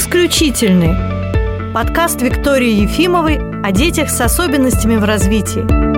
Исключительный. Подкаст Виктории Ефимовой о детях с особенностями в развитии.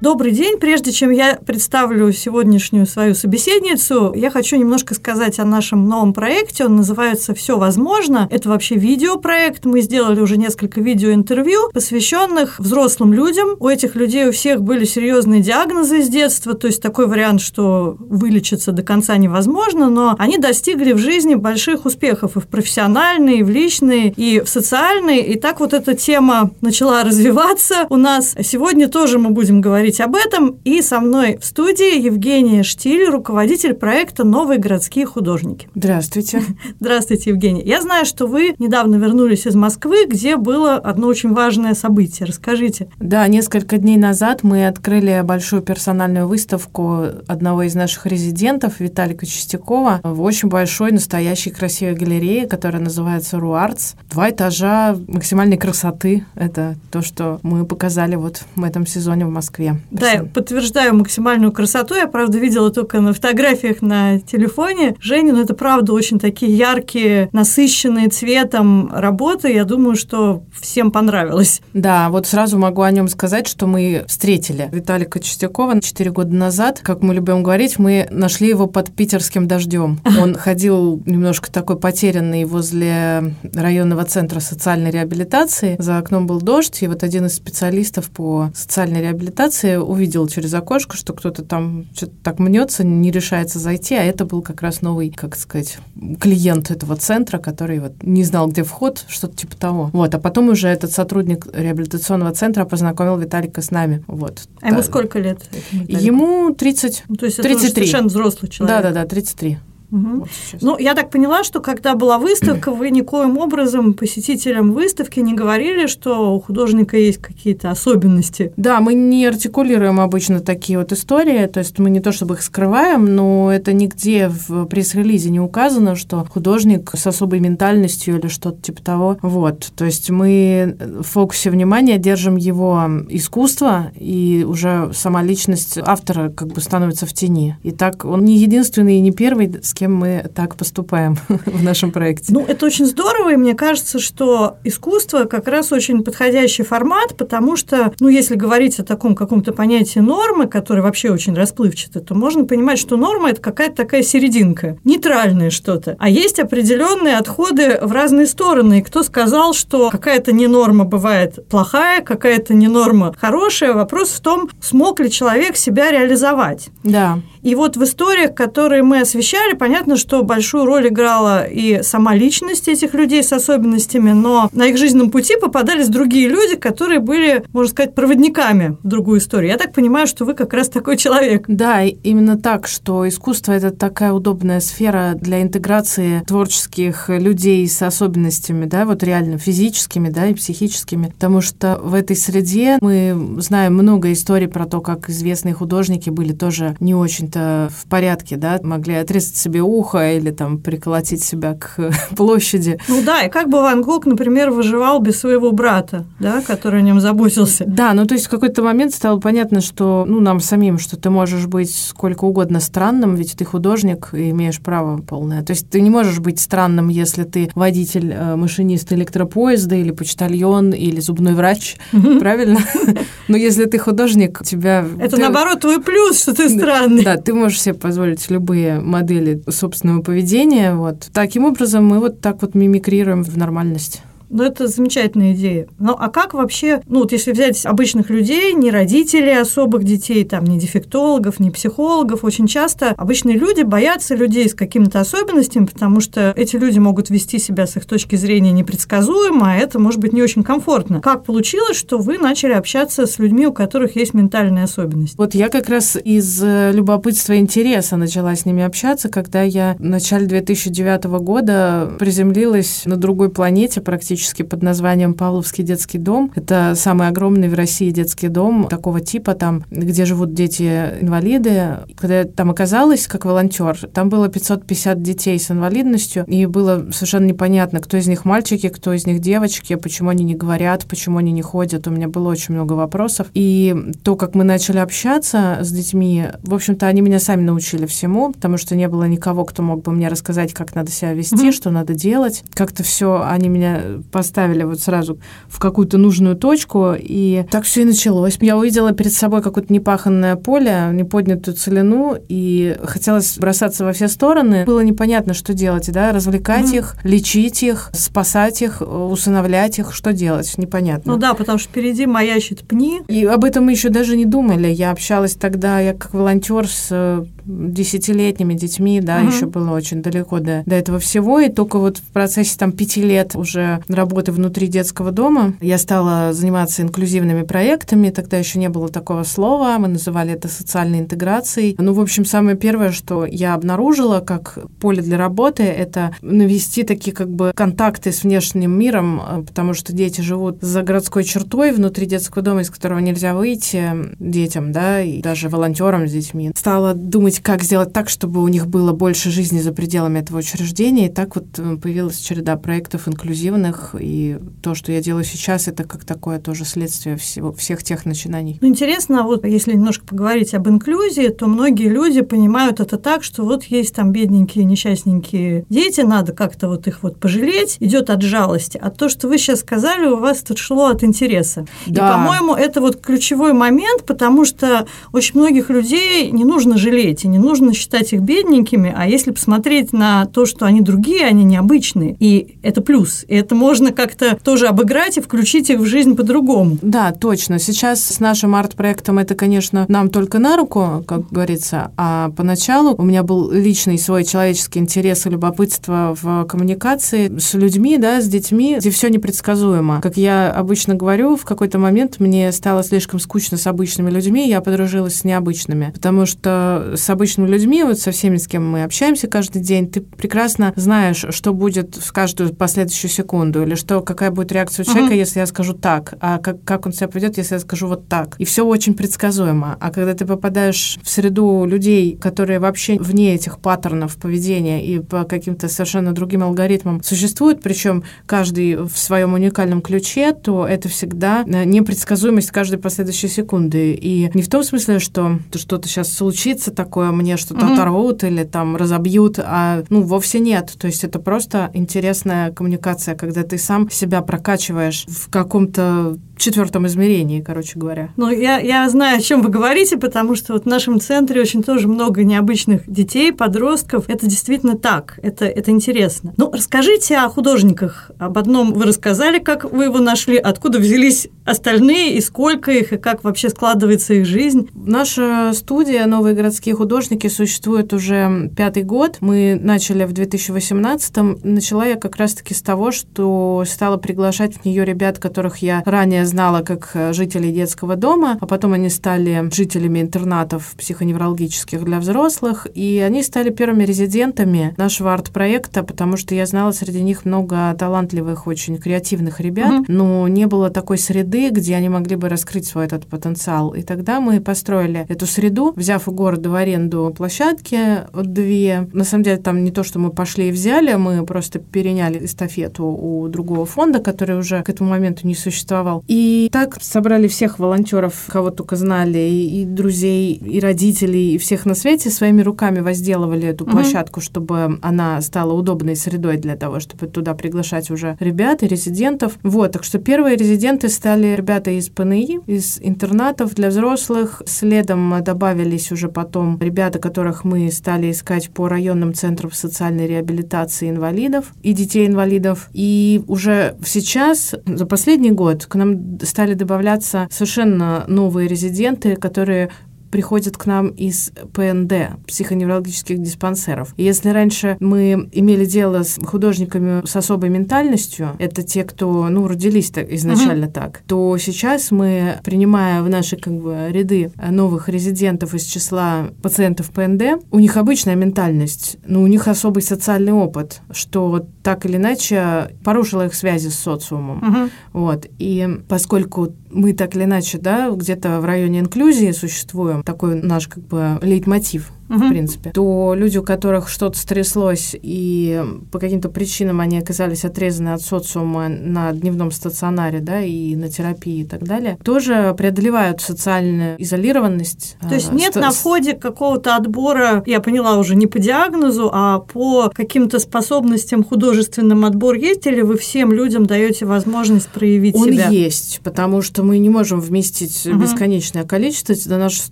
Добрый день. Прежде чем я представлю сегодняшнюю свою собеседницу, я хочу немножко сказать о нашем новом проекте. Он называется «Все возможно». Это вообще видеопроект. Мы сделали уже несколько видеоинтервью, посвященных взрослым людям. У этих людей у всех были серьезные диагнозы с детства, то есть такой вариант, что вылечиться до конца невозможно, но они достигли в жизни больших успехов и в профессиональной, и в личной, и в социальной. И так вот эта тема начала развиваться у нас. Сегодня тоже мы будем говорить поговорить об этом. И со мной в студии Евгения Штиль, руководитель проекта «Новые городские художники». Здравствуйте. Здравствуйте, Евгения. Я знаю, что вы недавно вернулись из Москвы, где было одно очень важное событие. Расскажите. Да, несколько дней назад мы открыли большую персональную выставку одного из наших резидентов, Виталика Чистякова, в очень большой, настоящей красивой галерее, которая называется «Руартс». Два этажа максимальной красоты. Это то, что мы показали вот в этом сезоне в Москве. Да, я подтверждаю максимальную красоту. Я, правда, видела только на фотографиях на телефоне. Женя, ну это правда очень такие яркие, насыщенные цветом работы. Я думаю, что всем понравилось. Да, вот сразу могу о нем сказать, что мы встретили Виталика Чистякова 4 года назад. Как мы любим говорить, мы нашли его под питерским дождем. Он ходил немножко такой потерянный возле районного центра социальной реабилитации. За окном был дождь, и вот один из специалистов по социальной реабилитации презентации увидел через окошко, что кто-то там что-то так мнется, не решается зайти, а это был как раз новый, как сказать, клиент этого центра, который вот не знал, где вход, что-то типа того. Вот, а потом уже этот сотрудник реабилитационного центра познакомил Виталика с нами. Вот. А ему сколько лет? Ему 30. Ну, то есть 33. это совершенно взрослый человек. Да-да-да, 33. Угу. Вот ну, я так поняла, что когда была выставка, вы никоим образом посетителям выставки не говорили, что у художника есть какие-то особенности. Да, мы не артикулируем обычно такие вот истории, то есть мы не то чтобы их скрываем, но это нигде в пресс-релизе не указано, что художник с особой ментальностью или что-то типа того. Вот, то есть мы в фокусе внимания держим его искусство, и уже сама личность автора как бы становится в тени. И так он не единственный и не первый, с кем мы так поступаем в нашем проекте. Ну, это очень здорово, и мне кажется, что искусство как раз очень подходящий формат, потому что, ну, если говорить о таком каком-то понятии нормы, которое вообще очень расплывчато, то можно понимать, что норма – это какая-то такая серединка, нейтральное что-то. А есть определенные отходы в разные стороны. И кто сказал, что какая-то не норма бывает плохая, какая-то не норма хорошая? Вопрос в том, смог ли человек себя реализовать. Да. И вот в историях, которые мы освещали, понятно, что большую роль играла и сама личность этих людей с особенностями, но на их жизненном пути попадались другие люди, которые были, можно сказать, проводниками в другую историю. Я так понимаю, что вы как раз такой человек. Да, именно так, что искусство – это такая удобная сфера для интеграции творческих людей с особенностями, да, вот реально физическими, да, и психическими, потому что в этой среде мы знаем много историй про то, как известные художники были тоже не очень общем-то, в порядке, да, могли отрезать себе ухо или там приколотить себя к площади. Ну да, и как бы Ван Гог, например, выживал без своего брата, да, который о нем заботился. Да, ну то есть в какой-то момент стало понятно, что, ну, нам самим, что ты можешь быть сколько угодно странным, ведь ты художник и имеешь право полное. То есть ты не можешь быть странным, если ты водитель, э, машинист электропоезда или почтальон или зубной врач, правильно? Но если ты художник, тебя... Это наоборот твой плюс, что ты странный. Да, ты можешь себе позволить любые модели собственного поведения. Вот. Таким образом, мы вот так вот мимикрируем в нормальность. Ну, это замечательная идея. Ну, а как вообще, ну, вот если взять обычных людей, не родителей особых детей, там, не дефектологов, не психологов, очень часто обычные люди боятся людей с какими-то особенностями, потому что эти люди могут вести себя с их точки зрения непредсказуемо, а это может быть не очень комфортно. Как получилось, что вы начали общаться с людьми, у которых есть ментальные особенности? Вот я как раз из э, любопытства и интереса начала с ними общаться, когда я в начале 2009 года приземлилась на другой планете практически исторический под названием Павловский детский дом. Это самый огромный в России детский дом такого типа, там, где живут дети-инвалиды. Когда я там оказалась как волонтер, там было 550 детей с инвалидностью, и было совершенно непонятно, кто из них мальчики, кто из них девочки, почему они не говорят, почему они не ходят. У меня было очень много вопросов. И то, как мы начали общаться с детьми, в общем-то, они меня сами научили всему, потому что не было никого, кто мог бы мне рассказать, как надо себя вести, mm-hmm. что надо делать. Как-то все они меня поставили вот сразу в какую-то нужную точку, и так все и началось. Я увидела перед собой какое-то непаханное поле, неподнятую целину, и хотелось бросаться во все стороны. Было непонятно, что делать, да, развлекать mm-hmm. их, лечить их, спасать их, усыновлять их, что делать, непонятно. Ну да, потому что впереди маячит пни. И об этом мы еще даже не думали. Я общалась тогда, я как волонтер с э, десятилетними детьми, да, угу. еще было очень далеко до, до этого всего, и только вот в процессе там пяти лет уже работы внутри детского дома я стала заниматься инклюзивными проектами, тогда еще не было такого слова, мы называли это социальной интеграцией. Ну, в общем, самое первое, что я обнаружила как поле для работы, это навести такие как бы контакты с внешним миром, э, потому что дети живут за городской чертой внутри детского дома, из которого нельзя выйти детям, да, и даже волонтерам с детьми. Стала думать, как сделать так, чтобы у них было больше жизни за пределами этого учреждения. И так вот э, появилась череда проектов инклюзивных. И то, что я делаю сейчас, это как такое тоже следствие всего, всех тех начинаний. Ну, интересно, вот если немножко поговорить об инклюзии, то многие люди понимают это так, что вот есть там бедненькие, несчастненькие дети, надо как-то вот их вот пожалеть, идет от жалости. А то, что вы сейчас сказали, у вас тут шло от интереса. Да. И, по-моему, это вот ключевой момент, потому что очень многих людей не нужно жалеть, и не нужно считать их бедненькими, а если посмотреть на то, что они другие, они необычные, и это плюс. И это можно как-то тоже обыграть и включить их в жизнь по-другому. Да, точно. Сейчас с нашим арт-проектом это, конечно, нам только на руку, как говорится, а поначалу у меня был личный свой человеческий интерес и любопытство в коммуникации с людьми, да, с детьми, где все непредсказуемо. Как я обычно говорю, в какой-то момент мне стало слишком скучно с обычными людьми, я подружилась с необычными, потому что с обычными людьми, вот со всеми, с кем мы общаемся каждый день, ты прекрасно знаешь, что будет в каждую последующую секунду, или что, какая будет реакция у человека, uh-huh. если я скажу так, а как, как он себя поведет, если я скажу вот так. И все очень предсказуемо. А когда ты попадаешь в среду людей, которые вообще вне этих паттернов поведения и по каким-то совершенно другим алгоритмам существуют, причем каждый в своем уникальном ключе, то это всегда э, непредсказуемость каждой последующей секунды. И не в том смысле, что что-то сейчас случится такое, мне что-то mm-hmm. оторвут или там разобьют, а ну вовсе нет. То есть это просто интересная коммуникация, когда ты сам себя прокачиваешь в каком-то четвертом измерении, короче говоря. Ну, я, я знаю, о чем вы говорите, потому что вот в нашем центре очень тоже много необычных детей, подростков. Это действительно так, это, это интересно. Ну, расскажите о художниках. Об одном вы рассказали, как вы его нашли, откуда взялись остальные, и сколько их, и как вообще складывается их жизнь. Наша студия «Новые городские художники» существует уже пятый год. Мы начали в 2018-м. Начала я как раз-таки с того, что стала приглашать в нее ребят, которых я ранее знала как э, жителей детского дома, а потом они стали жителями интернатов психоневрологических для взрослых, и они стали первыми резидентами нашего арт-проекта, потому что я знала среди них много талантливых, очень креативных ребят, mm-hmm. но не было такой среды, где они могли бы раскрыть свой этот потенциал. И тогда мы построили эту среду, взяв у города в аренду площадки две. На самом деле там не то, что мы пошли и взяли, мы просто переняли эстафету у другого фонда, который уже к этому моменту не существовал. И так собрали всех волонтеров, кого только знали, и, и друзей, и родителей, и всех на свете, своими руками возделывали эту угу. площадку, чтобы она стала удобной средой для того, чтобы туда приглашать уже ребят и резидентов. Вот, так что первые резиденты стали ребята из ПНИ, из интернатов для взрослых. Следом добавились уже потом ребята, которых мы стали искать по районным центрам социальной реабилитации инвалидов и детей-инвалидов. И уже сейчас, за последний год, к нам стали добавляться совершенно новые резиденты, которые приходят к нам из ПНД, психоневрологических диспансеров. И если раньше мы имели дело с художниками с особой ментальностью, это те, кто, ну, родились так, изначально угу. так, то сейчас мы, принимая в наши как бы ряды новых резидентов из числа пациентов ПНД, у них обычная ментальность, но у них особый социальный опыт, что так или иначе порушило их связи с социумом. Угу. Вот. И поскольку мы так или иначе, да, где-то в районе инклюзии существуем, такой наш как бы лейтмотив угу. в принципе, то люди, у которых что-то стряслось, и по каким-то причинам они оказались отрезаны от социума на дневном стационаре, да, и на терапии и так далее, тоже преодолевают социальную изолированность. То есть а, нет на входе какого-то отбора, я поняла уже, не по диагнозу, а по каким-то способностям художественным отбор есть, или вы всем людям даете возможность проявить Он себя? Он есть, потому что мы не можем вместить угу. бесконечное количество. Наш,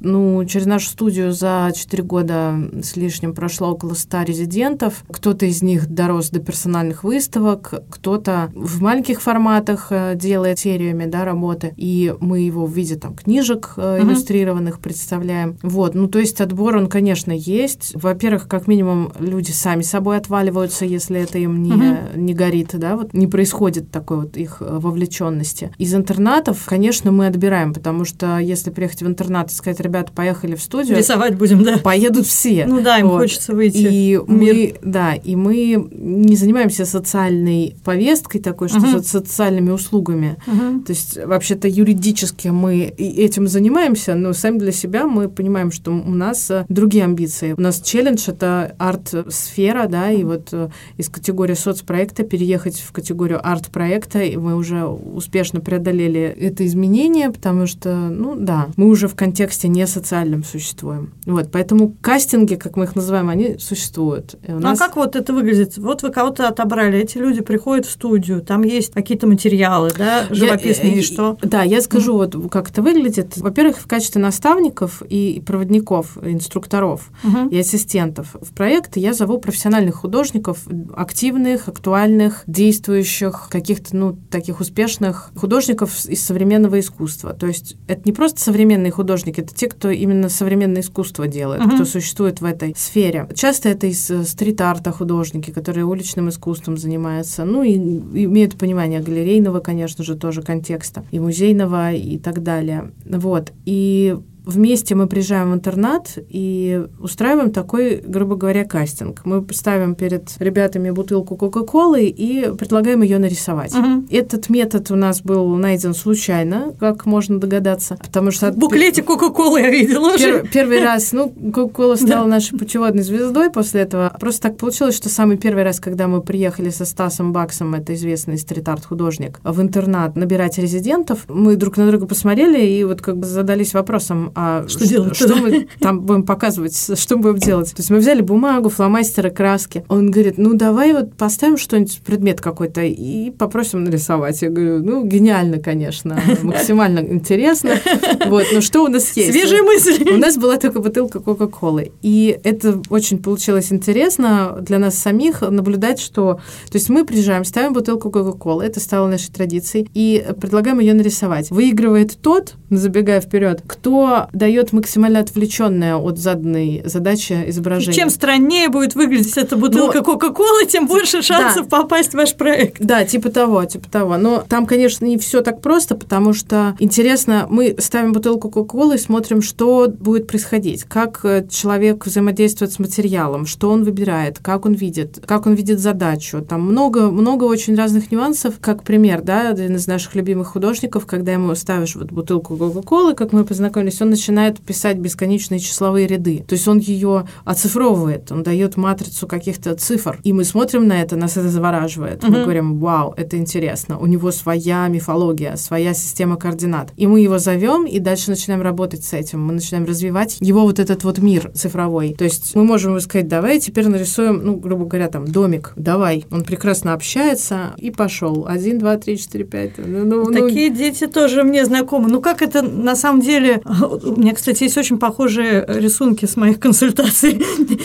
ну, через нашу студию за 4 года года с лишним прошло около 100 резидентов. Кто-то из них дорос до персональных выставок, кто-то в маленьких форматах э, делает сериями да, работы, и мы его в виде там, книжек uh-huh. иллюстрированных представляем. Вот, ну то есть отбор, он, конечно, есть. Во-первых, как минимум, люди сами собой отваливаются, если это им не, uh-huh. не горит, да, вот не происходит такой вот их э, вовлеченности. Из интернатов, конечно, мы отбираем, потому что если приехать в интернат и сказать, ребята, поехали в студию... Рисовать будем, да. Поеду будут все. Ну да, им вот. хочется выйти. И мы, да, и мы не занимаемся социальной повесткой такой, что uh-huh. социальными услугами. Uh-huh. То есть вообще-то юридически мы этим занимаемся, но сами для себя мы понимаем, что у нас э, другие амбиции. У нас челлендж это арт-сфера, да, и вот э, из категории соцпроекта переехать в категорию арт-проекта, и мы уже успешно преодолели это изменение, потому что, ну да, мы уже в контексте не социальном существуем. Вот, поэтому кастинги, как мы их называем, они существуют. Ну, нас... а как вот это выглядит? Вот вы кого-то отобрали, эти люди приходят в студию, там есть какие-то материалы, да, живописные, я, и что? Да, я скажу, вот как это выглядит. Во-первых, в качестве наставников и проводников, инструкторов mm и ассистентов в проекты я зову профессиональных художников, активных, актуальных, действующих, каких-то, ну, таких успешных художников из современного искусства. То есть это не просто современные художники, это те, кто именно современное искусство делает, mm кто существует в этой сфере. Часто это из э, стрит-арта художники, которые уличным искусством занимаются, ну и имеют понимание галерейного, конечно же, тоже контекста, и музейного, и так далее. Вот. И вместе мы приезжаем в интернат и устраиваем такой, грубо говоря, кастинг. Мы ставим перед ребятами бутылку Кока-Колы и предлагаем ее нарисовать. Угу. Этот метод у нас был найден случайно, как можно догадаться, потому что... В буклете Кока-Колы я видела уже. Первый раз, ну, Кока-Кола стала нашей путеводной звездой после этого. Просто так получилось, что самый первый раз, когда мы приехали со Стасом Баксом, это известный стрит-арт художник, в интернат набирать резидентов, мы друг на друга посмотрели и вот как бы задались вопросом, а что, что делать? Что мы там будем показывать, что мы будем делать? То есть мы взяли бумагу, фломастеры, краски. Он говорит, ну давай вот поставим что-нибудь, предмет какой-то, и попросим нарисовать. Я говорю, ну гениально, конечно, максимально интересно. Вот, но что у нас есть? Свежие мысли. У нас была только бутылка Кока-Колы. И это очень получилось интересно для нас самих наблюдать, что... То есть мы приезжаем, ставим бутылку Кока-Колы, это стало нашей традицией, и предлагаем ее нарисовать. Выигрывает тот, забегая вперед, кто дает максимально отвлеченное от заданной задачи изображение. Чем страннее будет выглядеть эта бутылка Но... Кока-Колы, тем больше шансов да. попасть в ваш проект. Да, типа того, типа того. Но там, конечно, не все так просто, потому что интересно, мы ставим бутылку Кока-Колы и смотрим, что будет происходить, как э, человек взаимодействует с материалом, что он выбирает, как он видит, как он видит задачу. Там много, много очень разных нюансов. Как пример, да, один из наших любимых художников, когда ему ставишь вот бутылку Кока-Колы, как мы познакомились, он начинает начинает писать бесконечные числовые ряды. То есть он ее оцифровывает, он дает матрицу каких-то цифр. И мы смотрим на это, нас это завораживает. Mm-hmm. Мы говорим, вау, это интересно. У него своя мифология, своя система координат. И мы его зовем, и дальше начинаем работать с этим. Мы начинаем развивать его вот этот вот мир цифровой. То есть мы можем ему сказать, давай теперь нарисуем, ну, грубо говоря, там, домик. Давай. Он прекрасно общается и пошел. Один, два, три, четыре, пять. Ну, ну, ну, Такие дети тоже мне знакомы. Ну, как это на самом деле У меня, кстати, есть очень похожие рисунки с моих консультаций.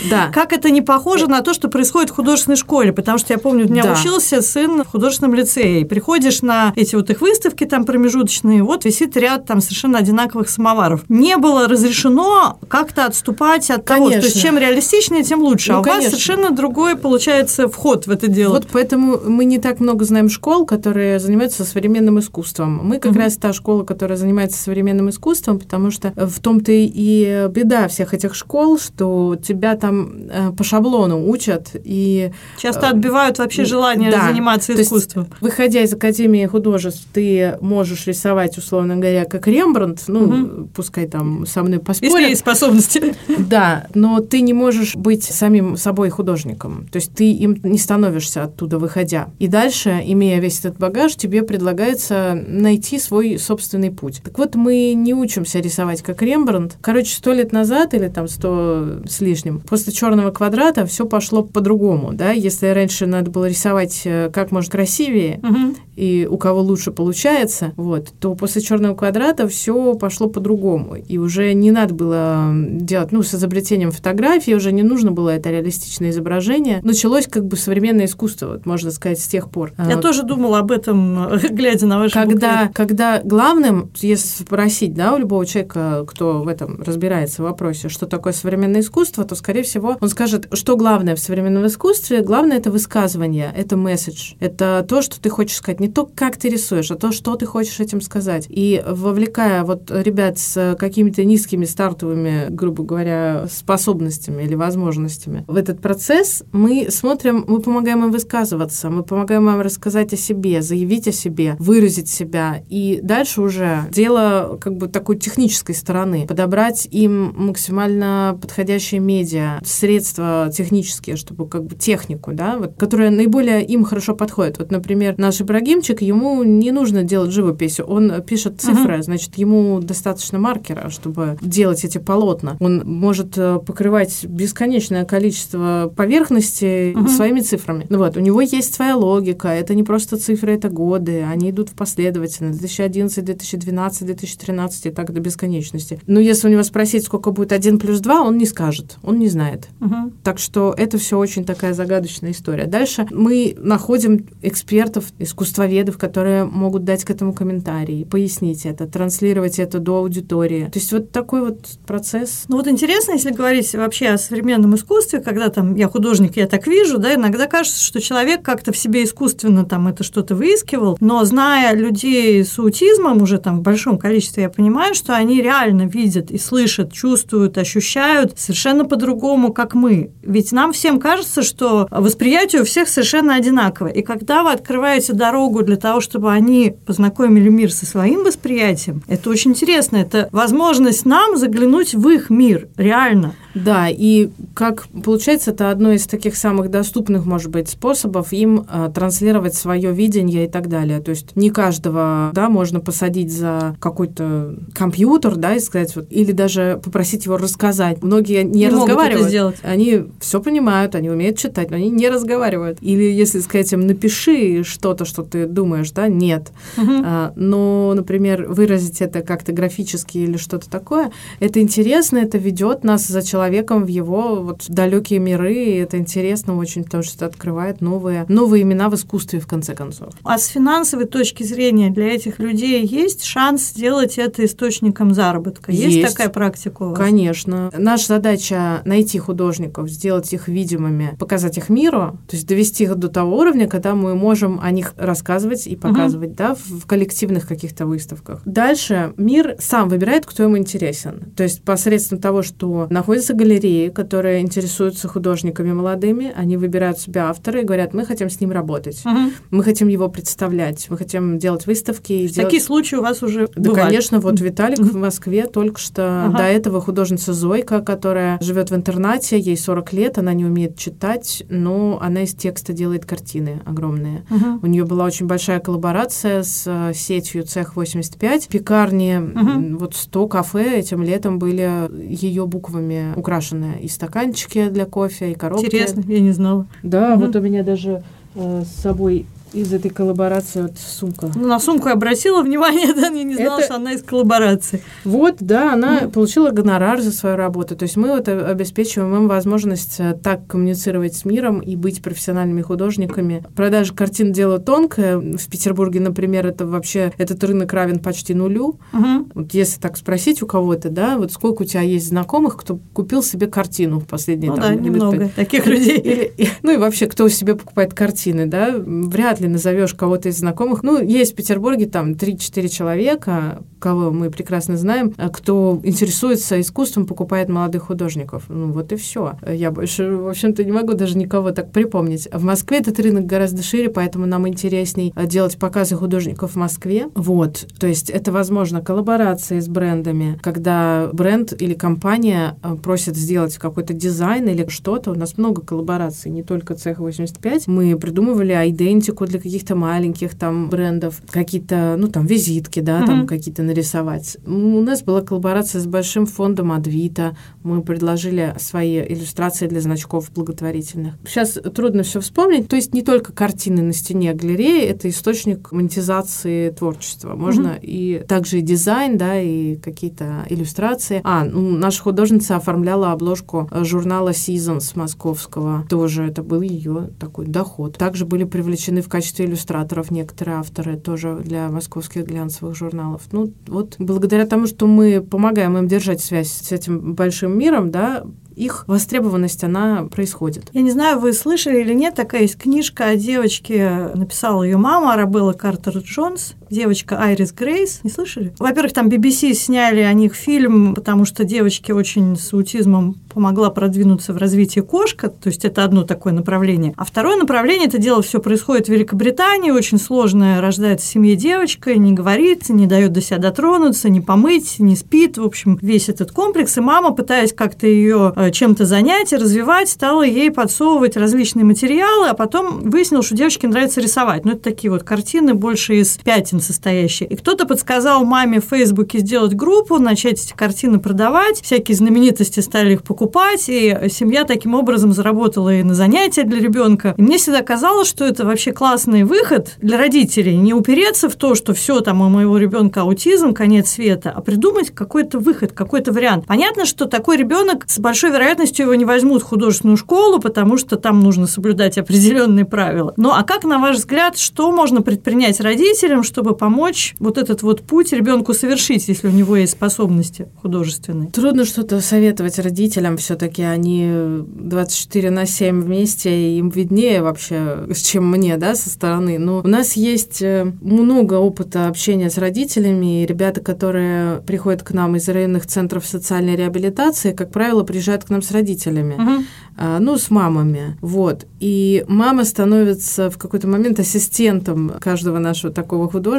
Да. Как это не похоже на то, что происходит в художественной школе? Потому что я помню, у меня Да. учился сын в художественном лицее. И приходишь на эти вот их выставки там промежуточные, вот висит ряд там совершенно одинаковых самоваров. Не было разрешено как-то отступать от того, то есть Конечно. чем реалистичнее, тем лучше. Ну, а у вас конечно. совершенно другой получается вход в это дело. Вот поэтому мы не так много знаем школ, которые занимаются современным искусством. Мы как Мгм. раз та школа, которая занимается современным искусством, потому что в том-то и беда всех этих школ, что тебя там э, по шаблону учат, и Часто э, отбивают вообще желание да. заниматься То есть искусством. Выходя из Академии художеств, ты можешь рисовать, условно говоря, как Рембрандт, ну, Мгм. пускай там со мной Если поспорят. есть способности. Да, но ты не можешь быть самим собой художником. То есть ты им не становишься оттуда, выходя. И дальше, имея весь этот багаж, тебе предлагается найти свой собственный путь. Так вот, мы не учимся рисовать как Рембрандт. Короче, сто лет назад или там сто с лишним, после черного квадрата все пошло по-другому. Да? Если раньше надо было рисовать э, как можно красивее, Мгм. и у кого лучше получается, вот, то после черного квадрата все пошло по-другому. И уже не надо было делать, ну, с изобретением фотографии уже не нужно было это реалистичное изображение. Началось как бы современное искусство, вот, можно сказать, с тех пор. Я А, тоже думала об этом, глядя на ваши когда, когда главным, если спросить, да, у любого человека, кто в этом разбирается в вопросе, что такое современное искусство, то, скорее всего, он скажет, что главное в современном искусстве, главное это высказывание, это месседж, это то, что ты хочешь сказать, не то, как ты рисуешь, а то, что ты хочешь этим сказать. И вовлекая вот ребят с какими-то низкими стартовыми, грубо говоря, способностями или возможностями в этот процесс, мы смотрим, мы помогаем им высказываться, мы помогаем им рассказать о себе, заявить о себе, выразить себя. И дальше уже дело как бы такой технической стороны. Подобрать им максимально подходящие медиа, средства технические, чтобы как бы технику, да, вот, которая наиболее им хорошо подходит. Вот, например, наш Ибрагимчик, ему не нужно делать живопись, он пишет цифры, значит, ему достаточно маркера, чтобы делать эти полотна. Он может э, покрывать бесконечное количество поверхностей Мгм. своими цифрами. Ну вот, у него есть своя логика, это не просто цифры, это годы, они идут в последовательно, 2011, 2012, 2013 и так до бесконечности. Но если у него спросить, сколько будет 1 плюс 2, он не скажет, он не знает. Мгм. Так что это все очень такая загадочная история. Дальше мы находим экспертов, искусствоведов, которые могут дать к этому комментарии, пояснить это, транслировать это до аудитории. То есть вот такой вот процесс. Ну вот интересно, если говорить вообще о современном искусстве, когда там я художник, я так вижу, да, иногда кажется, что человек как-то в себе искусственно там это что-то выискивал, но зная людей с аутизмом уже там в большом количестве, я понимаю, что они реально видят и слышат, чувствуют, ощущают совершенно по-другому, как мы. Ведь нам всем кажется, что восприятие у всех совершенно одинаковое. И когда вы открываете дорогу для того, чтобы они познакомили мир со своим восприятием, это очень интересно. Это возможность нам заглянуть в их мир, реально. Да, и как получается, это одно из таких самых доступных, может быть, способов им э, транслировать свое видение и так далее. То есть не каждого, да, можно посадить за какой-то компьютер, да, и сказать, вот, или даже попросить его рассказать. Многие не, Не могут это разговаривают. сделать. Они все понимают, они умеют читать, но они не разговаривают. Или если сказать им, напиши что-то, что ты думаешь, да, нет. А, но, например, выразить это как-то графически или что-то такое, это интересно, это ведет нас за человеком в его вот далекие миры, и это интересно очень, потому что это открывает новые, новые имена в искусстве, в конце концов. А с финансовой точки зрения для этих людей есть шанс сделать это источником заработка? Есть, Есть. такая практика у вас? Конечно. Наша задача найти художников, сделать их видимыми, показать их миру, то есть довести их до того уровня, когда мы можем о них рассказывать и показывать, да, в коллективных каких-то выставках. Дальше мир сам выбирает, кто ему интересен. То есть посредством того, что находятся галереи, которые интересуются художниками молодыми, они выбирают себе автора и говорят, мы хотим с ним работать, Мгм. мы хотим его представлять, мы хотим делать выставки. Делать... Такие случаи у вас уже Да, бывали? конечно, вот Виталик в Москве только что Ага. до этого художница Зойка, которая живет в интернате, ей 40 лет, она не умеет читать, но она из текста делает картины огромные. Мгм. У нее была очень большая коллаборация с э, сетью Цех 85. Пекарни, м, вот 100 кафе этим летом были ее буквами украшены. И стаканчики для кофе, и коробки. Интересно, я не знала. Да, Мгм. вот у меня даже э, с собой из этой коллаборации вот сумка. Ну, на сумку я обратила внимание, да, я не знала, Это- что она из коллаборации. Вот, да, она получила гонорар за свою работу. То есть мы вот э, обеспечиваем им возможность э, так коммуницировать с миром и быть профессиональными художниками. Продажа картин дело тонкое. В Петербурге, например, это вообще этот рынок равен почти нулю. Мгм. Вот если так спросить у кого-то, да, вот сколько у тебя есть знакомых, кто купил себе картину в последние Ну там, да, немного таких людей. Или- ну и вообще, кто себе покупает картины, да, вряд ли назовешь кого-то из знакомых. Ну, есть в Петербурге там 3-4 человека, кого мы прекрасно знаем, а, кто интересуется искусством, покупает молодых художников. Ну, вот и все. Я больше, в общем-то, не могу даже никого так припомнить. В Москве этот рынок гораздо шире, поэтому нам интересней а, делать показы художников в Москве. Вот. То есть это, возможно, коллаборации с брендами, когда бренд или компания а, просит сделать какой-то дизайн или что-то. У нас много коллабораций, не только цех 85. Мы придумывали идентику для каких-то маленьких там брендов, какие-то, ну, там, визитки, да, там Мгм. какие-то нарисовать. У нас была коллаборация с большим фондом Адвита. Мы предложили свои иллюстрации для значков благотворительных. Сейчас трудно все вспомнить. То есть не только картины на стене галереи, это источник монетизации творчества. Можно и также и дизайн, да, и какие-то иллюстрации. А, ну, наша художница оформляла обложку э, журнала Seasons московского. Тоже это был ее такой доход. Также были привлечены в качестве иллюстраторов некоторые авторы тоже для московских глянцевых журналов. Ну, вот благодаря тому, что мы помогаем им держать связь с этим большим миром, да, их востребованность, она происходит. Я не знаю, вы слышали или нет, такая есть книжка о девочке, написала ее мама, Арабелла Картер Джонс, девочка Айрис Грейс. Не слышали? Во-первых, там BBC сняли о них фильм, потому что девочке очень с аутизмом помогла продвинуться в развитии кошка, то есть это одно такое направление. А второе направление, это дело все происходит в Великобритании, очень сложная рождается в семье девочка, не говорит, не дает до себя дотронуться, не помыть, не спит, в общем, весь этот комплекс. И мама, пытаясь как-то ее э, чем-то занять и развивать, стала ей подсовывать различные материалы, а потом выяснилось, что девочке нравится рисовать. Ну, это такие вот картины, больше из пятен состоящие. И кто-то подсказал маме в Фейсбуке сделать группу, начать эти картины продавать. Всякие знаменитости стали их покупать, и семья таким образом заработала и на занятия для ребенка. И мне всегда казалось, что это вообще классный выход для родителей. Не упереться в то, что все там у моего ребенка аутизм, конец света, а придумать какой-то выход, какой-то вариант. Понятно, что такой ребенок с большой вероятностью его не возьмут в художественную школу, потому что там нужно соблюдать определенные правила. Ну а как, на ваш взгляд, что можно предпринять родителям, чтобы помочь вот этот вот путь ребенку совершить, если у него есть способности художественные? Трудно что-то советовать родителям, все-таки они 24 на 7 вместе, и им виднее вообще, чем мне, да, со стороны. Но у нас есть э, много опыта общения с родителями, и ребята, которые приходят к нам из районных центров социальной реабилитации, как правило, приезжают к нам с родителями. Мгм. А, ну, с мамами, вот. И мама становится в какой-то момент ассистентом каждого нашего такого художника,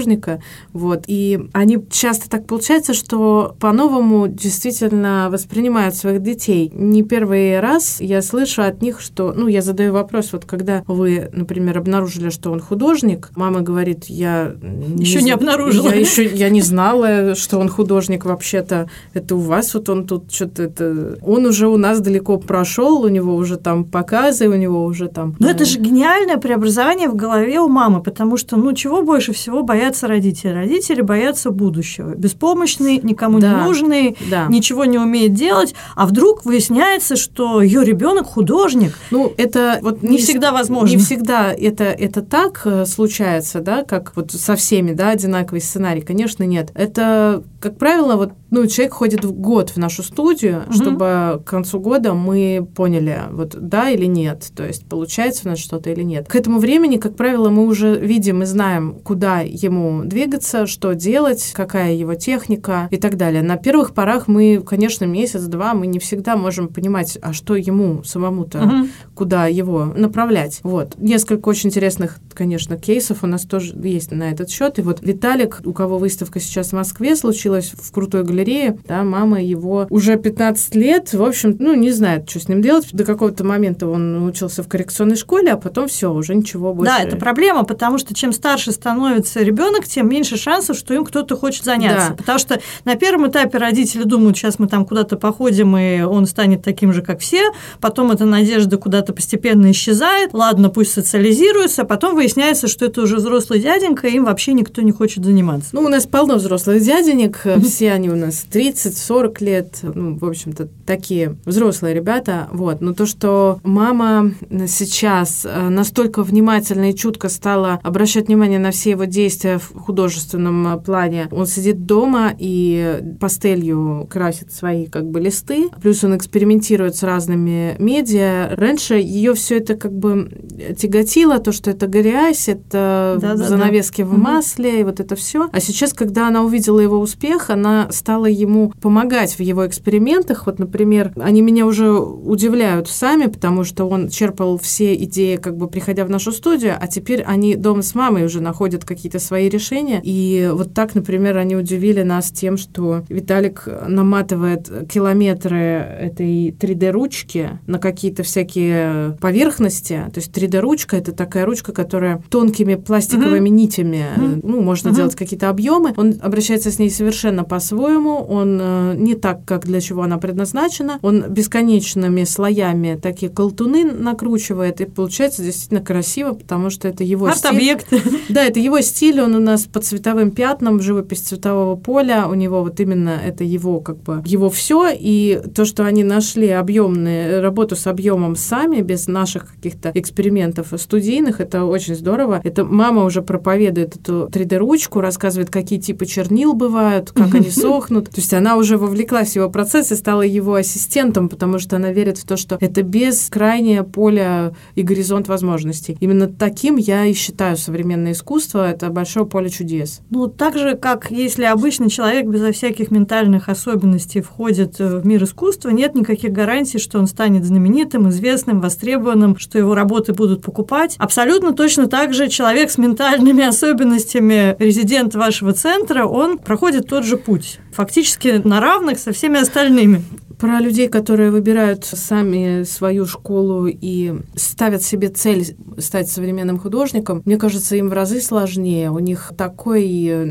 вот. И они часто так получается, что по-новому действительно воспринимают своих детей. Не первый раз я слышу от них, что, ну, я задаю вопрос, вот когда вы, например, обнаружили, что он художник, мама говорит, я Ещё не обнаружила. Я еще я не знала, что он художник вообще-то. Это у вас вот он тут что-то это. Он уже у нас далеко прошел, у него уже там показы, у него уже там. Это э, же гениальное преобразование в голове у мамы, потому что, ну, чего больше всего боятся родители? Родители боятся будущего. Беспомощные, никому Да. не нужные, да. ничего не умеет делать, а вдруг выясняется, что ее ребенок художник. Ну, это вот Не всегда возможно. Не всегда это, это так э, случается, да, как вот со всеми, да, одинаковый сценарий. Конечно, нет. Это, как правило, вот, ну, человек ходит в год в нашу студию, Мгм. чтобы к концу года мы поняли, вот да или нет, то есть получается у нас что-то или нет. К этому времени, как правило, мы уже видим и знаем, куда ему двигаться, что делать, какая его техника и так далее. На первых порах мы, конечно, месяц-два, мы не всегда можем понимать, а что ему самому-то Мгм. куда его направлять. Вот. Несколько очень интересных, конечно, кейсов у нас тоже есть на этот счет. И вот Виталик, у кого выставка сейчас в Москве случилась в крутой галерее, Кореи, да, мама его уже 15 лет, в общем, ну, не знает, что с ним делать. До какого-то момента он учился в коррекционной школе, а потом все, уже ничего больше. Да, это проблема, потому что чем старше становится ребенок, тем меньше шансов, что им кто-то хочет заняться. Да. Потому что на первом этапе родители думают, сейчас мы там куда-то походим, и он станет таким же, как все. Потом эта надежда куда-то постепенно исчезает. Ладно, пусть социализируется, а потом выясняется, что это уже взрослый дяденька, и им вообще никто не хочет заниматься. Ну, у нас полно взрослых дяденек, все они у нас 30-40 лет, ну, в общем-то, такие взрослые ребята. Вот. Но то, что мама сейчас э, настолько внимательно и чутко стала обращать внимание на все его действия в художественном э, плане, он сидит дома и пастелью красит свои как бы листы, плюс он экспериментирует с разными медиа. Раньше ее все это как бы тяготило, то, что это грязь, это да, занавески да. в масле, угу. и вот это все. А сейчас, когда она увидела его успех, она стала ему помогать в его экспериментах. Вот, например, они меня уже удивляют сами, потому что он черпал все идеи, как бы приходя в нашу студию, а теперь они дома с мамой уже находят какие-то свои решения. И вот так, например, они удивили нас тем, что Виталик наматывает километры этой 3D-ручки на какие-то всякие поверхности. То есть 3D-ручка — это такая ручка, которая тонкими пластиковыми mm-hmm. нитями, mm-hmm. ну, можно mm-hmm. делать какие-то объемы. Он обращается с ней совершенно по-своему. Он э, не так, как для чего она предназначена. Он бесконечными слоями такие колтуны накручивает, и получается действительно красиво, потому что это его Арт-объект. стиль. Да, это его стиль, он у нас по цветовым пятнам, живопись цветового поля, у него вот именно это его как бы его все, и то, что они нашли объемные работу с объемом сами, без наших каких-то экспериментов студийных, это очень здорово. Это мама уже проповедует эту 3D-ручку, рассказывает, какие типы чернил бывают, как они сохнут. То есть она уже вовлеклась в его процесс и стала его ассистентом, потому что она верит в то, что это бескрайнее поле и горизонт возможностей. Именно таким я и считаю современное искусство. Это большое поле чудес. Ну, так же, как если обычный человек безо всяких ментальных особенностей входит э, в мир искусства, нет никаких гарантий, что он станет знаменитым, известным, востребованным, что его работы будут покупать. Абсолютно точно так же человек с ментальными особенностями, резидент вашего центра, он проходит тот же путь. Фактически на равных со всеми остальными. Про людей, которые выбирают сами свою школу и ставят себе цель стать современным художником, мне кажется, им в разы сложнее. У них такой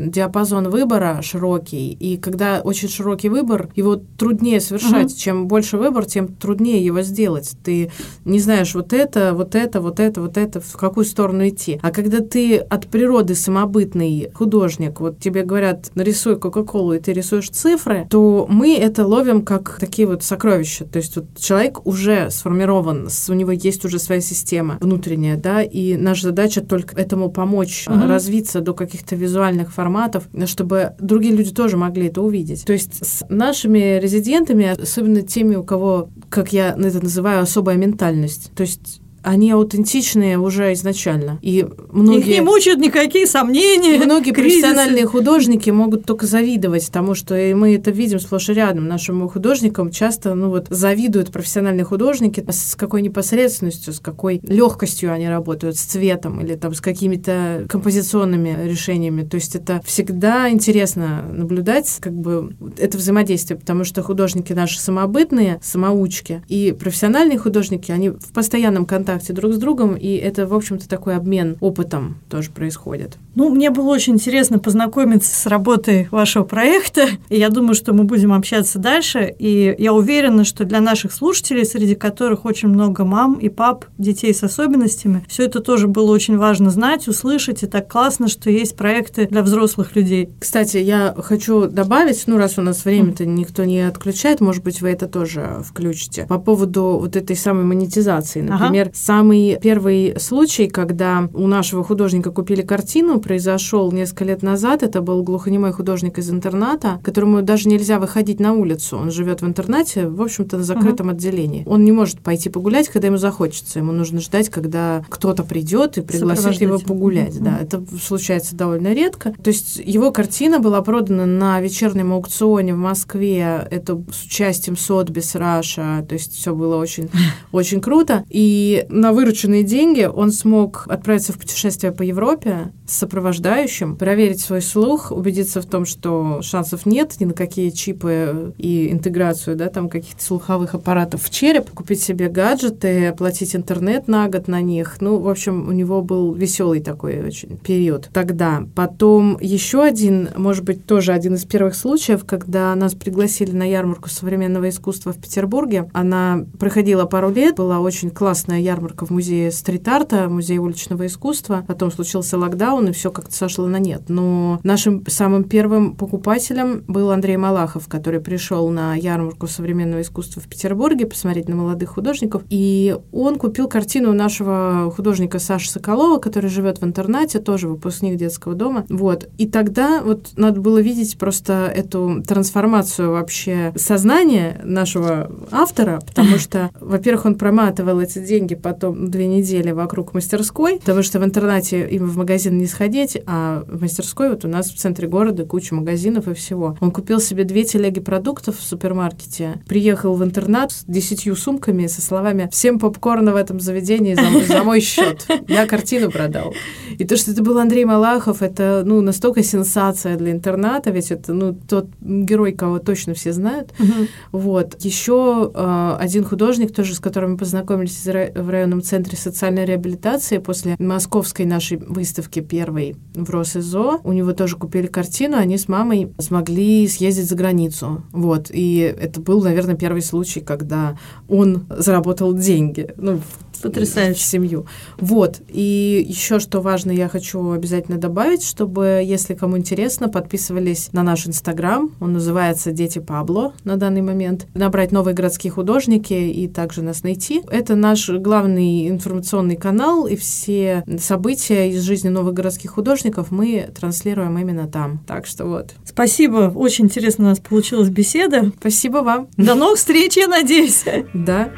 диапазон выбора широкий, и когда очень широкий выбор, его труднее совершать. Угу. Чем больше выбор, тем труднее его сделать. Ты не знаешь вот это, вот это, вот это, вот это, в какую сторону идти. А когда ты от природы самобытный художник, вот тебе говорят, нарисуй Кока-Колу, и ты рисуешь цифры, то мы это ловим как такие такие вот сокровища. То есть вот человек уже сформирован, у него есть уже своя система внутренняя, да, и наша задача только этому помочь угу. развиться до каких-то визуальных форматов, чтобы другие люди тоже могли это увидеть. То есть с нашими резидентами, особенно теми, у кого, как я это называю, особая ментальность. То есть они аутентичные уже изначально. И многие... Их не мучают никакие сомнения. Многие кризисы. профессиональные художники могут только завидовать тому, что и мы это видим сплошь и рядом. Нашим художникам часто ну вот, завидуют профессиональные художники с какой непосредственностью, с какой легкостью они работают, с цветом или там с какими-то композиционными решениями. То есть это всегда интересно наблюдать как бы это взаимодействие, потому что художники наши самобытные, самоучки, и профессиональные художники, они в постоянном контакте контакте друг с другом, и это, в общем-то, такой обмен опытом тоже происходит. Ну, мне было очень интересно познакомиться с работой вашего проекта, и я думаю, что мы будем общаться дальше, и я уверена, что для наших слушателей, среди которых очень много мам и пап, детей с особенностями, все это тоже было очень важно знать, услышать, и так классно, что есть проекты для взрослых людей. Кстати, я хочу добавить, ну, раз у нас время-то никто не отключает, может быть, вы это тоже включите, по поводу вот этой самой монетизации. Например, ага. Самый первый случай, когда у нашего художника купили картину, произошел несколько лет назад. Это был глухонемой художник из интерната, которому даже нельзя выходить на улицу. Он живет в интернате, в общем-то, на закрытом uh-huh. отделении. Он не может пойти погулять, когда ему захочется. Ему нужно ждать, когда кто-то придет и пригласит его погулять. Uh-huh. Да, это случается довольно редко. То есть его картина была продана на вечернем аукционе в Москве. Это с участием Сотбис Раша. То есть все было очень, очень круто. И на вырученные деньги он смог отправиться в путешествие по Европе с сопровождающим, проверить свой слух, убедиться в том, что шансов нет ни на какие чипы и интеграцию, да, там каких-то слуховых аппаратов в череп, купить себе гаджеты, оплатить интернет на год на них. Ну, в общем, у него был веселый такой очень период тогда. Потом еще один, может быть, тоже один из первых случаев, когда нас пригласили на ярмарку современного искусства в Петербурге. Она проходила пару лет, была очень классная ярмарка в музее стрит-арта, музее уличного искусства. Потом случился локдаун, и все как-то сошло на нет. Но нашим самым первым покупателем был Андрей Малахов, который пришел на ярмарку современного искусства в Петербурге посмотреть на молодых художников. И он купил картину нашего художника Саши Соколова, который живет в интернате, тоже выпускник детского дома. Вот. И тогда вот надо было видеть просто эту трансформацию вообще сознания нашего автора, потому что, во-первых, он проматывал эти деньги потом две недели вокруг мастерской, потому что в интернате им в магазин не сходить, а в мастерской вот у нас в центре города куча магазинов и всего. Он купил себе две телеги продуктов в супермаркете, приехал в интернат с десятью сумками со словами «Всем попкорна в этом заведении за, за мой счет. Я картину продал». И то, что это был Андрей Малахов, это ну, настолько сенсация для интерната, ведь это ну, тот герой, кого точно все знают. Вот. Еще э, один художник, тоже с которым мы познакомились в районном центре социальной реабилитации после московской нашей выставки первой в Росизо. У него тоже купили картину, они с мамой смогли съездить за границу. Вот. И это был, наверное, первый случай, когда он заработал деньги. Ну, Потрясающе. семью. Вот. И еще что важно, я хочу обязательно добавить, чтобы, если кому интересно, подписывались на наш Инстаграм. Он называется «Дети Пабло» на данный момент. Набрать новые городские художники и также нас найти. Это наш главный информационный канал, и все события из жизни новых городских художников мы транслируем именно там. Так что вот. Спасибо. Очень интересно у нас получилась беседа. Спасибо вам. До новых встреч, я надеюсь. Да.